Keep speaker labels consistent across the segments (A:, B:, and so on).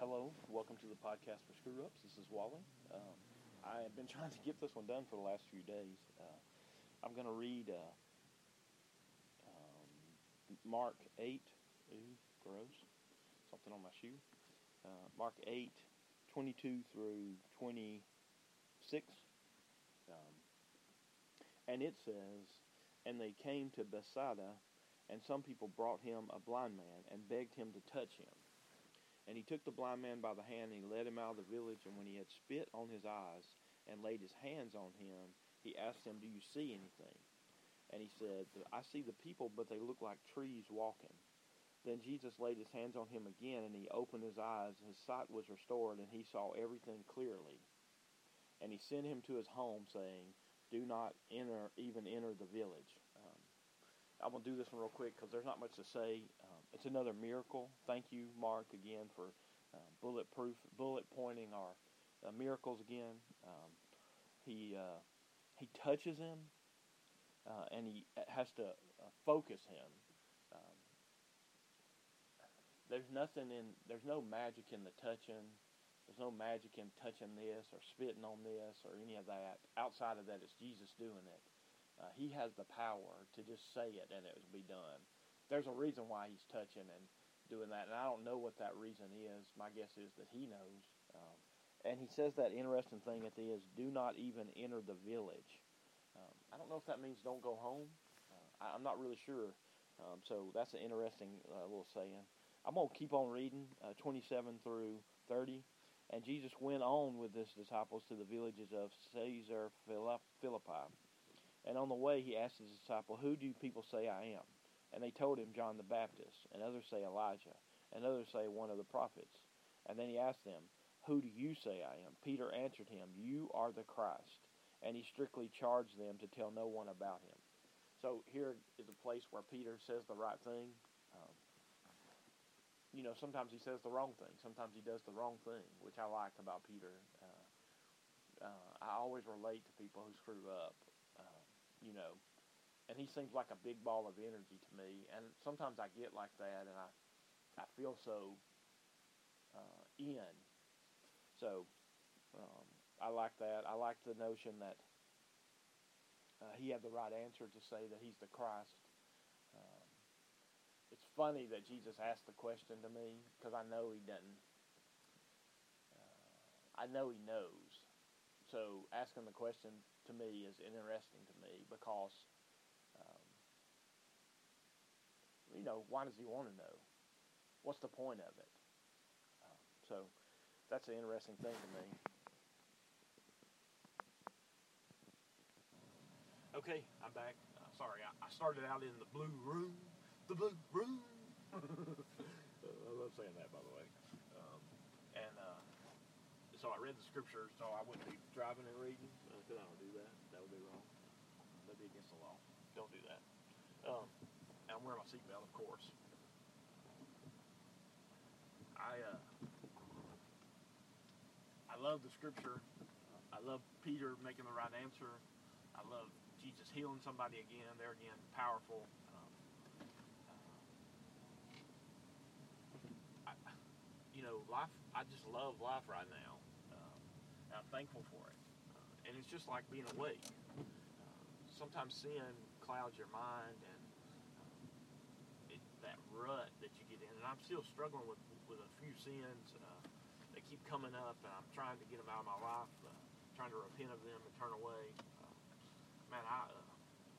A: hello, welcome to the podcast for Screw Ups. This is Wally. Um, I have been trying to get this one done for the last few days. Uh, I'm going to read uh, um, Mark 8. Ooh, gross. Something on my shoe. Uh, Mark 8, 22 through 26. Um, and it says, And they came to Bethsaida, and some people brought him a blind man and begged him to touch him. And he took the blind man by the hand and he led him out of the village. And when he had spit on his eyes and laid his hands on him, he asked him, Do you see anything? And he said, I see the people, but they look like trees walking. Then Jesus laid his hands on him again, and he opened his eyes. His sight was restored, and he saw everything clearly. And he sent him to his home, saying, Do not enter, even enter the village. Um, I'm going to do this one real quick because there's not much to say. It's another miracle. Thank you, Mark, again for uh, bulletproof, bullet pointing our uh, miracles again. Um, he uh, he touches him, uh, and he has to uh, focus him. Um, there's nothing in there's no magic in the touching. There's no magic in touching this or spitting on this or any of that. Outside of that, it's Jesus doing it. Uh, he has the power to just say it and it will be done. There's a reason why he's touching and doing that, and I don't know what that reason is. My guess is that he knows. Um, and he says that interesting thing at the end "Do not even enter the village." Um, I don't know if that means don't go home. Uh, I, am not really sure. Um, so that's an interesting uh, little saying. I'm to keep on reading, uh, 27 through 30. And Jesus went on with his disciples to the villages of Caesarea Philippi. And on the way, he asked his disciple, Who do people say I am? And they told him, John the Baptist. And others say Elijah. And others say one of the prophets. And then he asked them, Who do you say I am? Peter answered him, You are the Christ. And he strictly charged them to tell no one about him. So here is a place where Peter says the right thing. Um, you know, sometimes he says the wrong thing. Sometimes he does the wrong thing, which I like about Peter. Uh, uh, I always relate to people who screw up, uh, you know, and he seems like a big ball of energy to me. And sometimes I get like that, and I, I feel so uh, in. So um, I like that. I like the notion that uh, he had the right answer to say that he's the Christ. Um, it's funny that Jesus asked the question to me because I know he doesn't. Uh, I know he knows. So asking the question to me is interesting to me because, um, you know, why does he want to know? What's the point of it? Um, so that's an interesting thing to me. Okay, I'm back. Uh, sorry, I, I started out in the blue room the blue room. I love saying that, by the way. Um, and uh, so I read the scriptures, so I wouldn't be driving and reading. Because uh, I don't do that. That would be wrong. That'd be against the law. Don't do that. Um, and I'm wearing my seatbelt, of course. I uh, I love the scripture. I love Peter making the right answer. I love Jesus healing somebody again. There again, powerful. you know, life. I just love life right now. Uh, I'm thankful for it, uh, and it's just like being awake. Uh, sometimes sin clouds your mind, and that rut that you get in. And I'm still struggling with with a few sins. Uh, they keep coming up, and I'm trying to get them out of my life, uh, trying to repent of them and turn away. man, I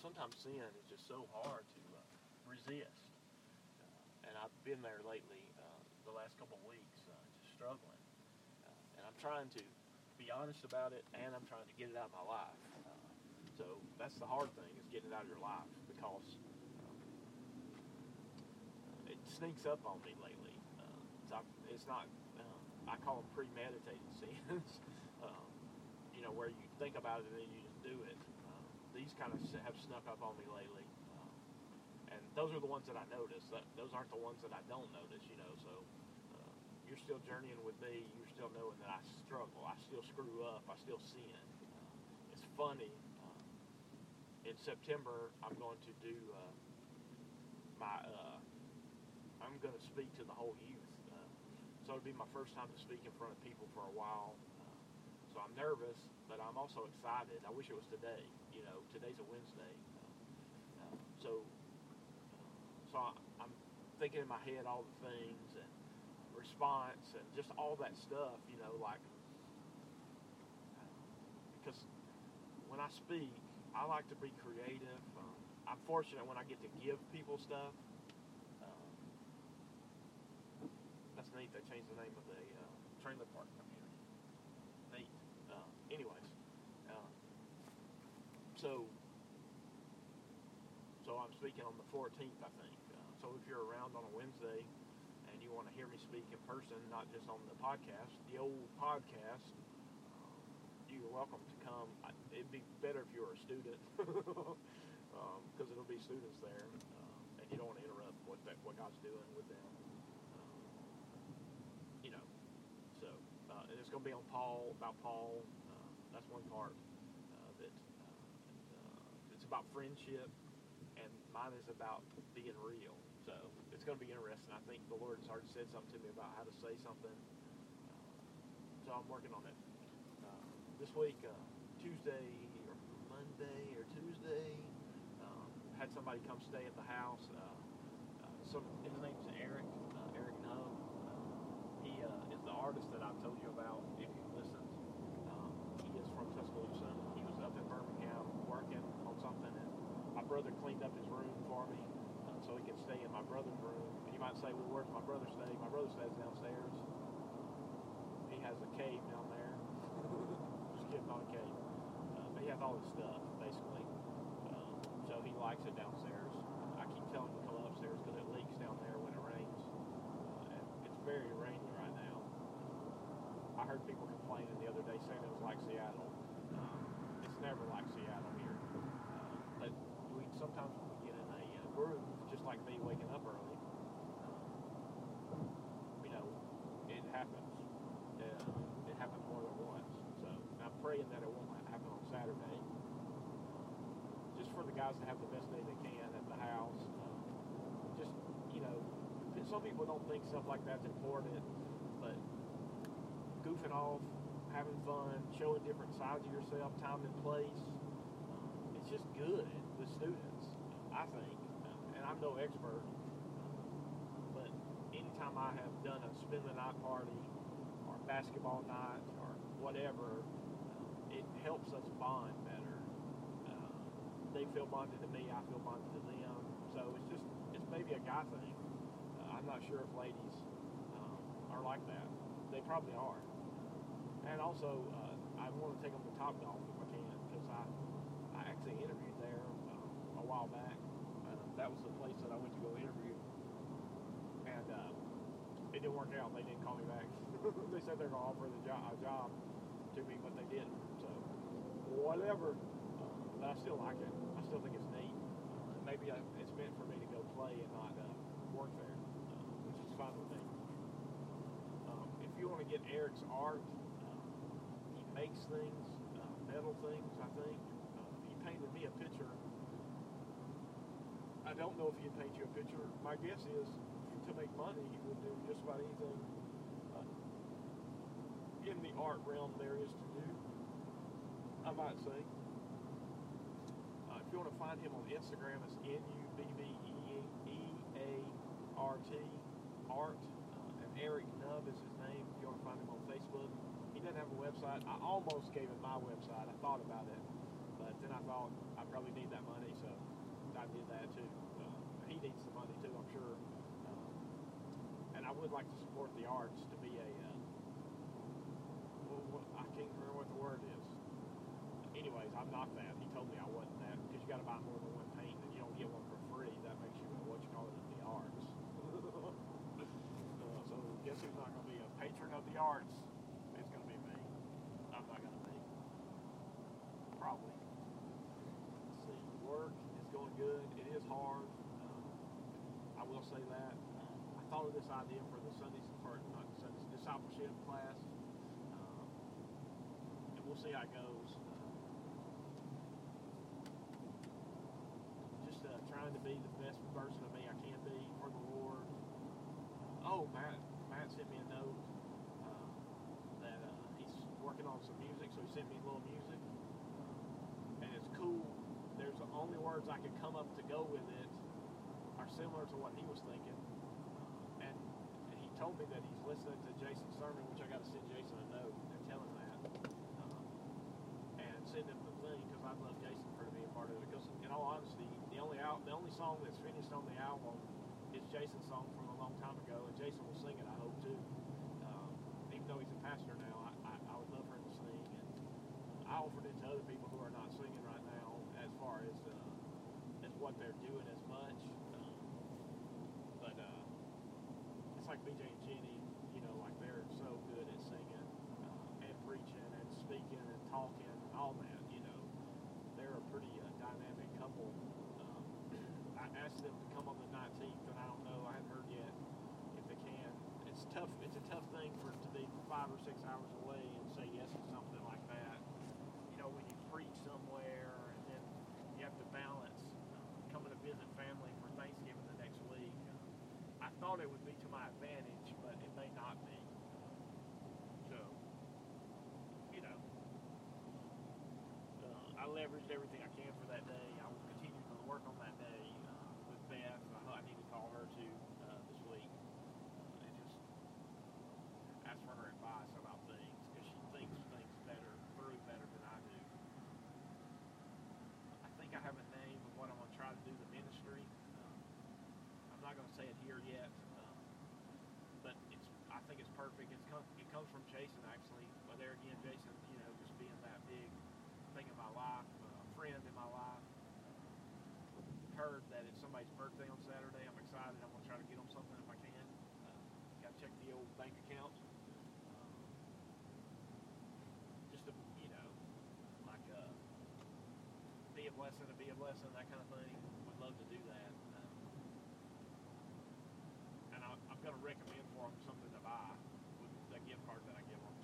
A: sometimes sin is just so hard to resist, and I've been there lately the last couple of weeks, uh, just struggling. Uh, and I'm trying to be honest about it, and I'm trying to get it out of my life. Uh, so that's the hard thing is getting it out of your life because sneaks up on me lately. Uh, it's not. Um, I call them premeditated sins. um, you know, where you think about it and then you just do it. Um, these kind of have snuck up on me lately and those are the ones that I notice. That, those aren't the ones that I don't notice, you know. So uh, you're still journeying with me. You're still knowing that I struggle. I still screw up. I still sin. Uh, it's funny. Uh, in September, I'm going to do uh, my. I'm going to speak to the whole youth. Uh, so it'll be my first time to speak in front of people for a while. Uh, so I'm nervous, but I'm also excited. I wish it was today. You know, today's a Wednesday. Uh, uh, so, uh, so I, I'm thinking in my head all the things and response and just all that stuff. You know, like because when I speak, I like to be creative. Um, I'm fortunate when I get to give people stuff. Um, that's neat. They changed the name of the uh, trailer park here. Neat. Uh, anyways, uh, so so I'm speaking on the 14th, I think. Uh, so if you're around on a Wednesday and you want to hear me speak in person, not just on the podcast, the old podcast, um, you're welcome to come. I, it'd be better if you were a student because um, it'll be students there, and you don't want to interrupt what that, what God's doing with them. Um, you know, so uh, and it's going to be on Paul about Paul. Uh, that's one part uh, that uh, it's about friendship and mine is about being real. So it's going to be interesting. I think the Lord has already said something to me about how to say something. Uh, so I'm working on it. Uh, this week, uh, Tuesday or Monday or Tuesday, um, had somebody come stay at the house. Uh, uh, so his name's Eric. Uh, Eric No. he is the artist that I've told you about. If you listened, um, he is from Tuscaloosa. He was up in Birmingham working on something and my brother cleaned up his room for me uh, so he could stay in my brother's room. And you might say, well, where's my brother stay? My brother stays downstairs. He has a cave down there. Just kidding, not a cave. Uh, but he has all his stuff, basically. Um, so he likes it downstairs. I keep telling him to come upstairs because it leaks down there when it rains. Uh, and it's very rainy right now. I heard people complaining the other day saying it was like Seattle. Um, it's never like Seattle here sometimes we get in a uh, groove, just like me waking up early. Um, you know, it happens. Uh, it happens more than once. So I'm praying that it won't happen on Saturday. Just for the guys to have the best day they can at the house. Um, just you know, some people don't think stuff like that's important, but goofing off, having fun, showing different sides of yourself, time and place. Um, it's just good with students, I think, I'm no expert, but anytime I have done a spend the night party or basketball night or whatever, it helps us bond better. Uh, they feel bonded to me, I feel bonded to them. So it's just, it's maybe a guy thing. Uh, I'm not sure if ladies um, are like that. They probably are. And also, uh, I want to take them to Top Golf if I can, because I, I actually interviewed there a while back. Uh, that was the place that I went to go interview, and uh, it didn't work out. They didn't call me back. they said they're gonna offer the job a job to me, but they didn't. So whatever. Uh, but I still like it. I still think it's neat. Uh, maybe I, it's meant for me to go play and not uh, work there, uh, which is fine with me. Um, if you want to get Eric's art, uh, he makes things, metal things. I think he painted me a picture I don't know if he'd paint you a picture. My guess is to make money, he would do just about anything uh, in the art realm there is to do. I might say. Uh, if you want to find him on Instagram, it's N U B B E E A R T art. Uh, and Eric Nub is his name. If you want to find him on Facebook, he doesn't have a website. I almost gave him my website. I thought about it, but then I thought I probably need that money, so did that too. Uh, he needs the money too, I'm sure. Um, and I would like to support the arts to be a. Uh, well, what, I can't remember what the word is. Anyways, I'm not that. He told me I wasn't that because you got to buy more than one paint and you don't get one for free. That makes you what you call it in the arts. uh, so guess who's not going to be a patron of the arts? good. It is hard. Um, I will say that. I thought of this idea for the Sunday, for not Sunday, discipleship class, um, and we'll see how it goes. Uh, just uh, trying to be the best version of me I can be for the Lord. Oh, Matt, Matt sent me a note
B: um, uh, that he's working on some music, so he sent me a little only words I could come up to go with it are similar to what he was thinking, and he told me that he's listening to Jason's sermon, which I got to send Jason a note and tell him that, um, and send him the thing because I'd love Jason for to be a part of it. Because in all honesty, the only out, the only song that's finished on the album is Jason's song from a long time ago, and Jason will sing it. I hope too. Um, even though he's a pastor now, I, I, I would love for him to sing, and I offered it to other people who are not singing right now, as far as uh, as what they're doing as much. Um, but uh, it's like BJ and Jenny, you know, like they're so good at singing uh, and preaching and speaking and talking, and all that. You know, they're a pretty uh, dynamic couple. Um, I asked them to come on the 19th, and I don't know, I haven't heard yet if they can. It's tough. It's a tough thing for to be five or six hours away and say yes to something like that. You know, when you preach somewhere and then you have to balance uh, coming to visit family for Thanksgiving the next week. I thought it would be to my advantage, but it may not be. So, you know, uh, I leveraged everything can for that day. I will continue to work on that day uh, with Beth. I, know I need to call her too uh, this week uh, and just ask for her advice about things because she thinks things better through better than I do. I think I have a name of what I'm going to try to do the ministry. Um, I'm not going to say it here yet, um, but it's. I think it's perfect. It's come, it comes from Jason actually. But there again, Jason, you know, just being that big thing in my life, uh, friend in my life. Heard that it's somebody's birthday on Saturday. I'm excited. I'm gonna try to get them something if I can. Uh, Got to check the old bank account. Um, just to, you know, like uh, be a blessing to be a blessing, that kind of thing. Would love to do that. Um, and I, I'm going to recommend for them something to buy with the gift card that I give them.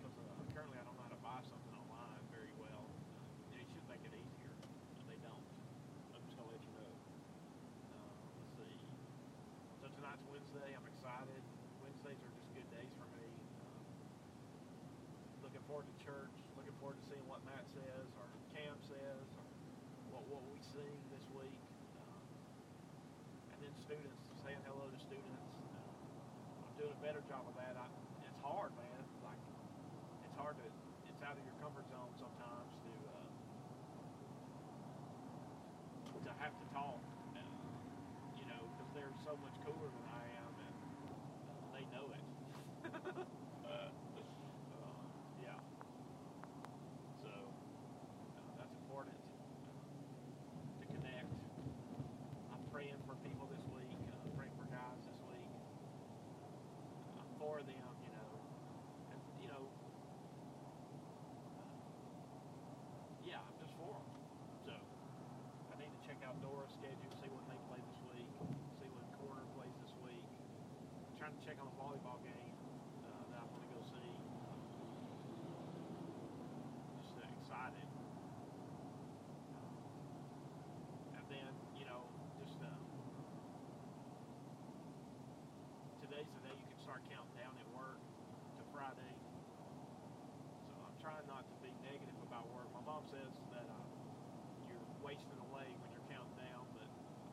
B: Because uh, currently I don't know how to buy something online very well. Uh, they should make it easier. but They don't. I'm just going to let you know. Uh, let's see. So Wednesday. I'm excited. Wednesdays are just good days for me. Um, looking forward to church. Looking forward to seeing what Matt says or Cam says or what what we sing this week. Um, and then students saying hello to students. Uh, I'm doing a better job of that. I, it's hard, man. Like it's hard to. It's out of your comfort zone sometimes to uh, to have to talk. Uh, you know, because they're so much cooler than I am, and uh, they know it. uh, uh, yeah. So uh, that's important to connect. I'm praying for people this week. Uh, praying for guys this week. I'm for them, you know, and you know, uh, yeah, I'm just for them. So I need to check out Dora's schedule, see when they play this week, see when Corner plays this week. I'm trying to check on the volleyball game uh, that I'm going to go see. Just uh, excited. And then, you know, just uh, today's the day you can start counting down at work to Friday. So I'm trying not to be negative about work. My mom says that uh, you're wasting away when you're counting down, but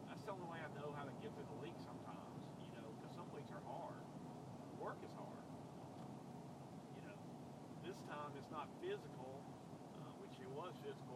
B: that's the only way I know how to get through the week sometimes, you know, because some weeks are hard. Work is hard. You know, this time it's not physical, uh, which it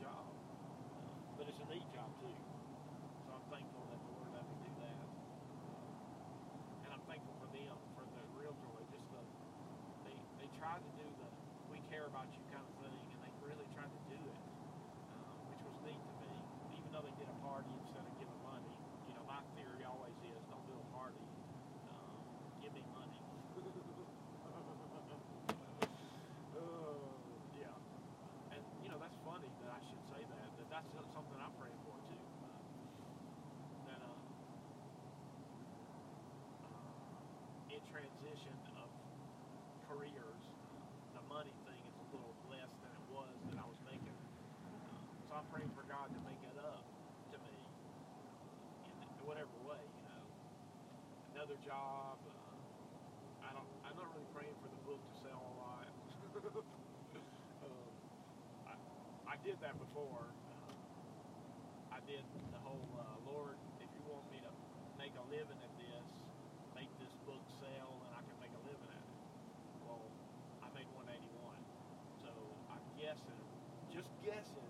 B: job, uh, but it's a neat job too. another job. Uh, I don't. I'm not really praying for the book to sell a lot. Um, I did that before. Uh, I did the whole uh, Lord, if you want me to make a living at this, make this book sell, and I can make a living at it. Well, I made 181. So I'm guessing, just guessing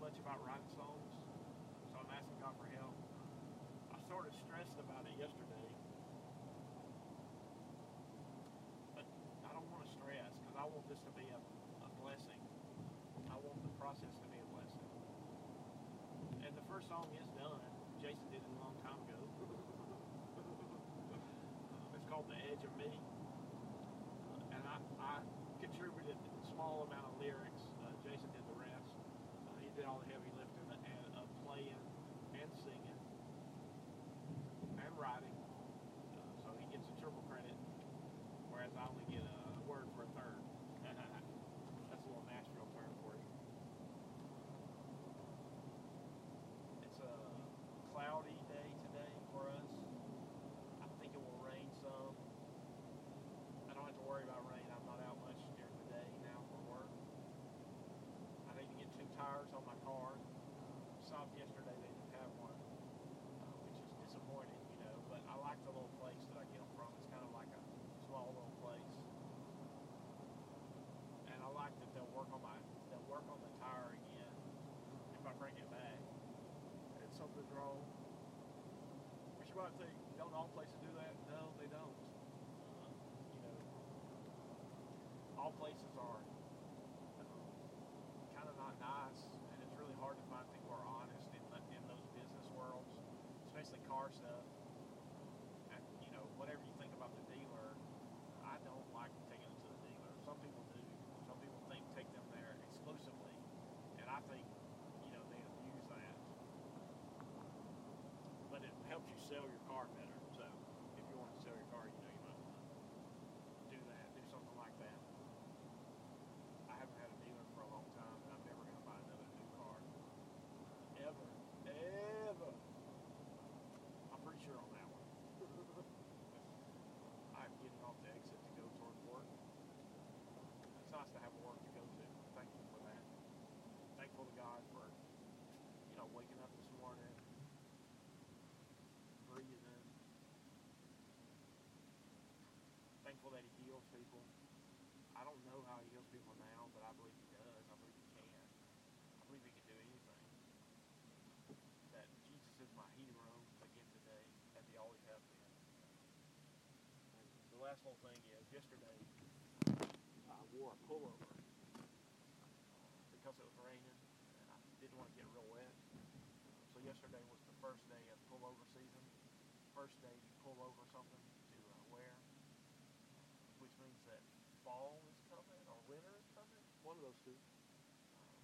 B: much about writing songs, so I'm asking God for help. I sort of stressed about it yesterday, but I don't want to stress because I want this to be a, a blessing. I want the process to be a blessing. And the first song is done. Jason did it a long time ago. it's called The Edge of Me. And I, I contributed a small amount of lyrics. the. Which you might think, don't all places do that? No, they don't. You know, all places are um, kind of not nice, and it's really hard to find people who are honest in, in those business worlds, especially car stuff. thankful that he heals people. I don't know how he heals people now, but I believe he does. I believe he can. I believe he can do anything. That Jesus is my hero again today, as he always has been. And the last little thing is, yesterday I wore a pullover because it was raining and I didn't want to get real wet. So yesterday was the first day of pullover season. First day you pull over two. Um,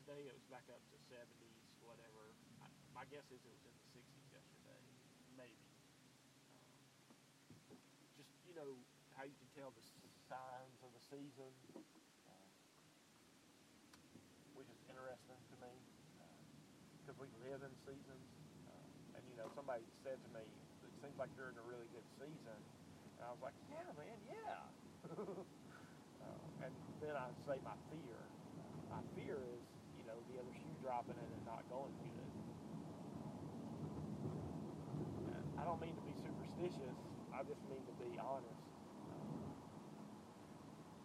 B: today it was back up to 70s, whatever. I, my guess is it was in the 60s yesterday, maybe. Um, just you know how you can tell the signs of the season, uh, which is interesting to me because we live in seasons. Uh, and you know, somebody said to me, "It seems like you're in a really good season," and I was like, "Yeah, man, yeah." and say my fear. My fear is, you know, the other shoe dropping and it not going good. And I don't mean to be superstitious. I just mean to be honest.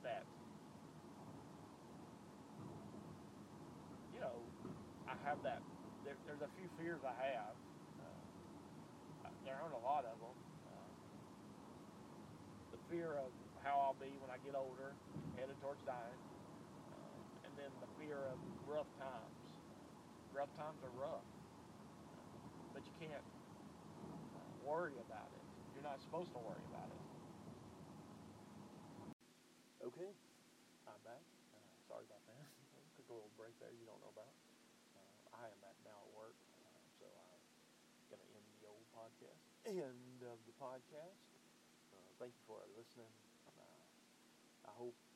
B: That you know, I have that. There, there's a few fears I have. Uh, there aren't a lot of them. Uh, the fear of how I'll be when I get older, headed towards dying, uh, and then the fear of rough times. Rough times are rough, but you can't worry about it. You're not supposed to worry about it. Okay, I'm back. Uh, sorry about that. Took a little break there you don't know about. Uh, I am at now at work, uh, so I'm going to end the old podcast. End of the podcast. Uh, thank you for listening. Uh, I hope, you know, that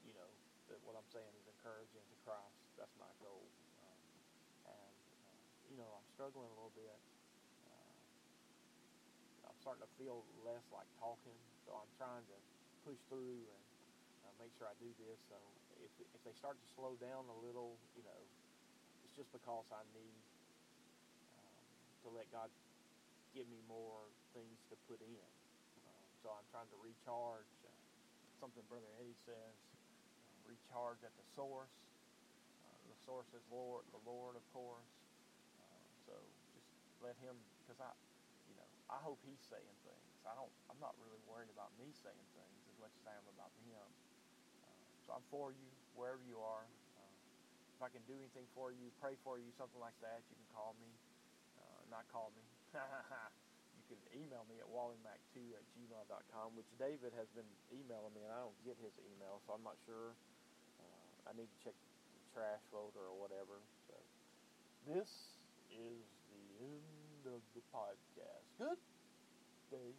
B: what I'm saying is encouraging to Christ. That's my goal. Um, and, uh, you know, I'm struggling a little bit. Uh, I'm starting to feel less like talking, so I'm trying to push through and uh, make sure I do this. So if, if they start to slow down a little, you know, it's just because I need um, to let God give me more things to put in. Um, so I'm trying to recharge. Uh, something Brother Eddie says, recharge at the source. Uh, the source is Lord, the Lord, of course. Uh, so just let Him, because I, you know, I hope He's saying things. I don't. I'm not really worried about me saying things as much as I am about Him. So I'm for you wherever you are. Uh, if I can do anything for you, pray for you, something like that, you can call me. Uh, not call me. you can email me at wallingmac2 at gmail.com, which David has been emailing me, and I don't get his email, so I'm not sure. I need to check the trash folder or whatever. So this is the end of the podcast. Good day.